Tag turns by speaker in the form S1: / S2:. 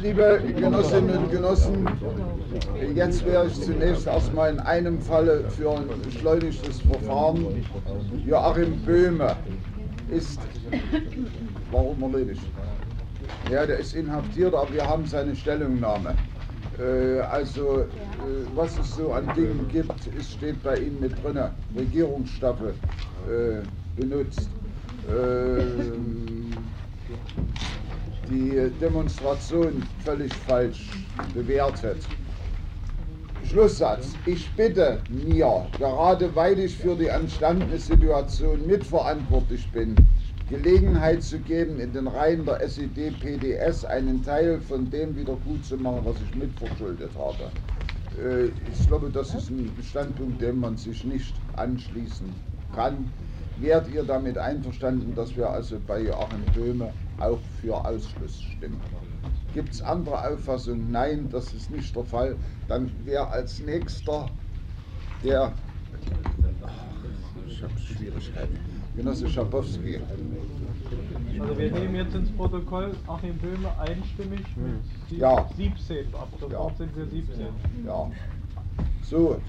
S1: liebe Genossinnen und Genossen, jetzt wäre ich zunächst erstmal in einem Falle für ein beschleunigtes Verfahren. Joachim Böhme ist, warum erledigt? Ja, der ist inhaftiert, aber wir haben seine Stellungnahme. Äh, also, äh, was es so an Dingen gibt, es steht bei Ihnen mit drin, Regierungsstaffel äh, benutzt. Ähm, die Demonstration völlig falsch bewertet. Schlusssatz. Ich bitte mir, gerade weil ich für die entstandene Situation mitverantwortlich bin, Gelegenheit zu geben, in den Reihen der SED-PDS einen Teil von dem wieder gut zu machen, was ich mitverschuldet habe. Äh, ich glaube, das ist ein Standpunkt, dem man sich nicht anschließen kann. Wärt ihr damit einverstanden, dass wir also bei Joachim Böhme auch für Ausschluss stimmen? Gibt es andere Auffassungen? Nein, das ist nicht der Fall. Dann wäre als nächster der. Ach, ich habe Schwierigkeiten. Genosse Schabowski.
S2: Also wir nehmen jetzt ins Protokoll Achim Böhme einstimmig mit
S1: Ja.
S2: 17. Ab sofort
S1: Ja.
S2: sind wir 17.
S1: Ja. So,